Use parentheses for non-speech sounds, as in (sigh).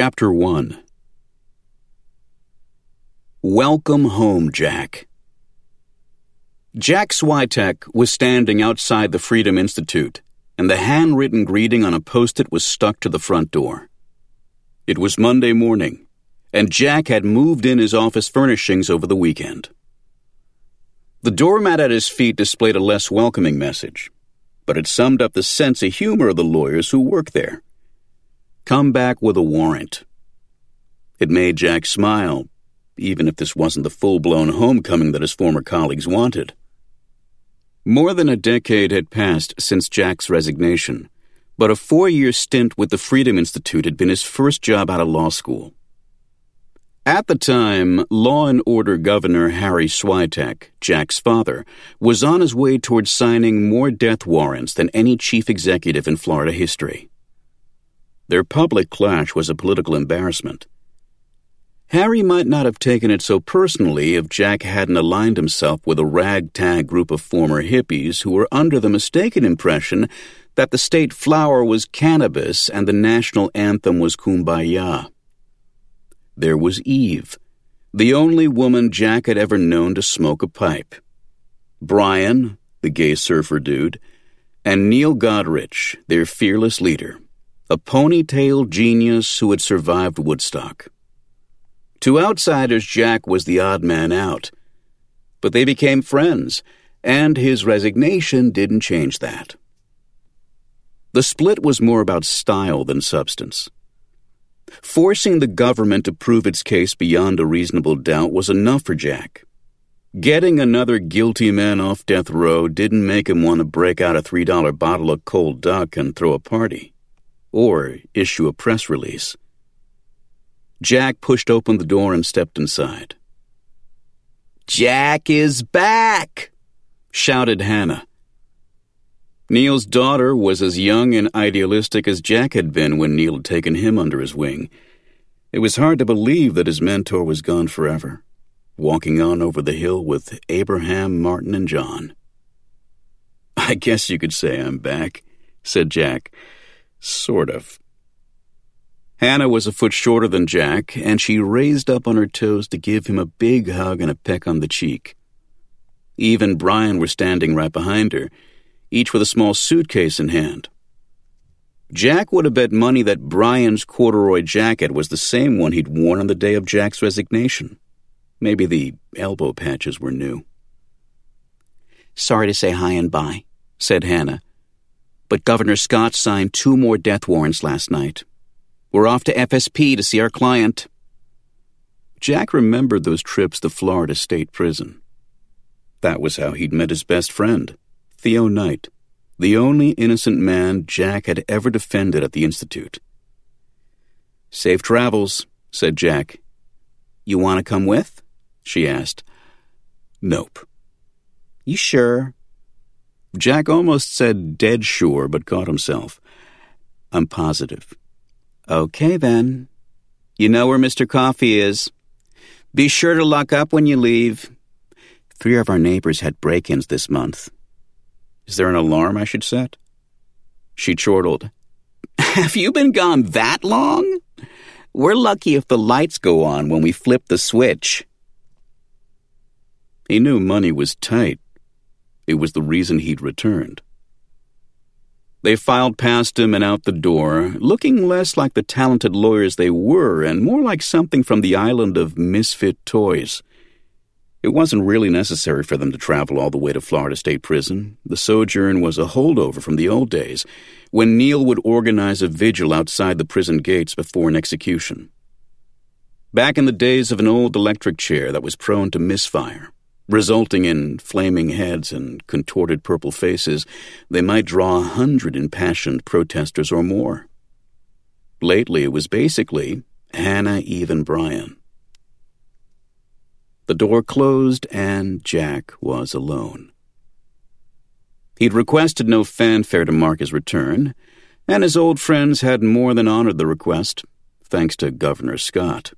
Chapter 1 Welcome home, Jack. Jack Swyteck was standing outside the Freedom Institute, and the handwritten greeting on a post it was stuck to the front door. It was Monday morning, and Jack had moved in his office furnishings over the weekend. The doormat at his feet displayed a less welcoming message, but it summed up the sense of humor of the lawyers who work there. Come back with a warrant. It made Jack smile, even if this wasn't the full blown homecoming that his former colleagues wanted. More than a decade had passed since Jack's resignation, but a four year stint with the Freedom Institute had been his first job out of law school. At the time, Law and Order Governor Harry Swyteck, Jack's father, was on his way towards signing more death warrants than any chief executive in Florida history. Their public clash was a political embarrassment. Harry might not have taken it so personally if Jack hadn't aligned himself with a ragtag group of former hippies who were under the mistaken impression that the state flower was cannabis and the national anthem was kumbaya. There was Eve, the only woman Jack had ever known to smoke a pipe. Brian, the gay surfer dude, and Neil Goderich, their fearless leader a ponytailed genius who had survived Woodstock. To outsiders, Jack was the odd man out. But they became friends, and his resignation didn't change that. The split was more about style than substance. Forcing the government to prove its case beyond a reasonable doubt was enough for Jack. Getting another guilty man off death row didn't make him want to break out a $3 bottle of cold duck and throw a party or issue a press release. Jack pushed open the door and stepped inside. Jack is back! shouted Hannah. Neil's daughter was as young and idealistic as Jack had been when Neil had taken him under his wing. It was hard to believe that his mentor was gone forever, walking on over the hill with Abraham, Martin, and John. I guess you could say I'm back, said Jack Sort of. Hannah was a foot shorter than Jack, and she raised up on her toes to give him a big hug and a peck on the cheek. Eve and Brian were standing right behind her, each with a small suitcase in hand. Jack would have bet money that Brian's corduroy jacket was the same one he'd worn on the day of Jack's resignation. Maybe the elbow patches were new. Sorry to say hi and bye, said Hannah, but Governor Scott signed two more death warrants last night. We're off to FSP to see our client. Jack remembered those trips to Florida State Prison. That was how he'd met his best friend, Theo Knight, the only innocent man Jack had ever defended at the Institute. Safe travels, said Jack. You want to come with? she asked. Nope. You sure? Jack almost said dead sure, but caught himself. I'm positive. Okay, then. You know where Mr. Coffee is. Be sure to lock up when you leave. Three of our neighbors had break ins this month. Is there an alarm I should set? She chortled. (laughs) Have you been gone that long? We're lucky if the lights go on when we flip the switch. He knew money was tight, it was the reason he'd returned. They filed past him and out the door, looking less like the talented lawyers they were and more like something from the island of misfit toys. It wasn't really necessary for them to travel all the way to Florida State Prison. The sojourn was a holdover from the old days, when Neil would organize a vigil outside the prison gates before an execution. Back in the days of an old electric chair that was prone to misfire, resulting in flaming heads and contorted purple faces, they might draw a hundred impassioned protesters or more. Lately, it was basically Hannah, Eve, and Brian. The door closed, and Jack was alone. He'd requested no fanfare to mark his return, and his old friends had more than honored the request, thanks to Governor Scott.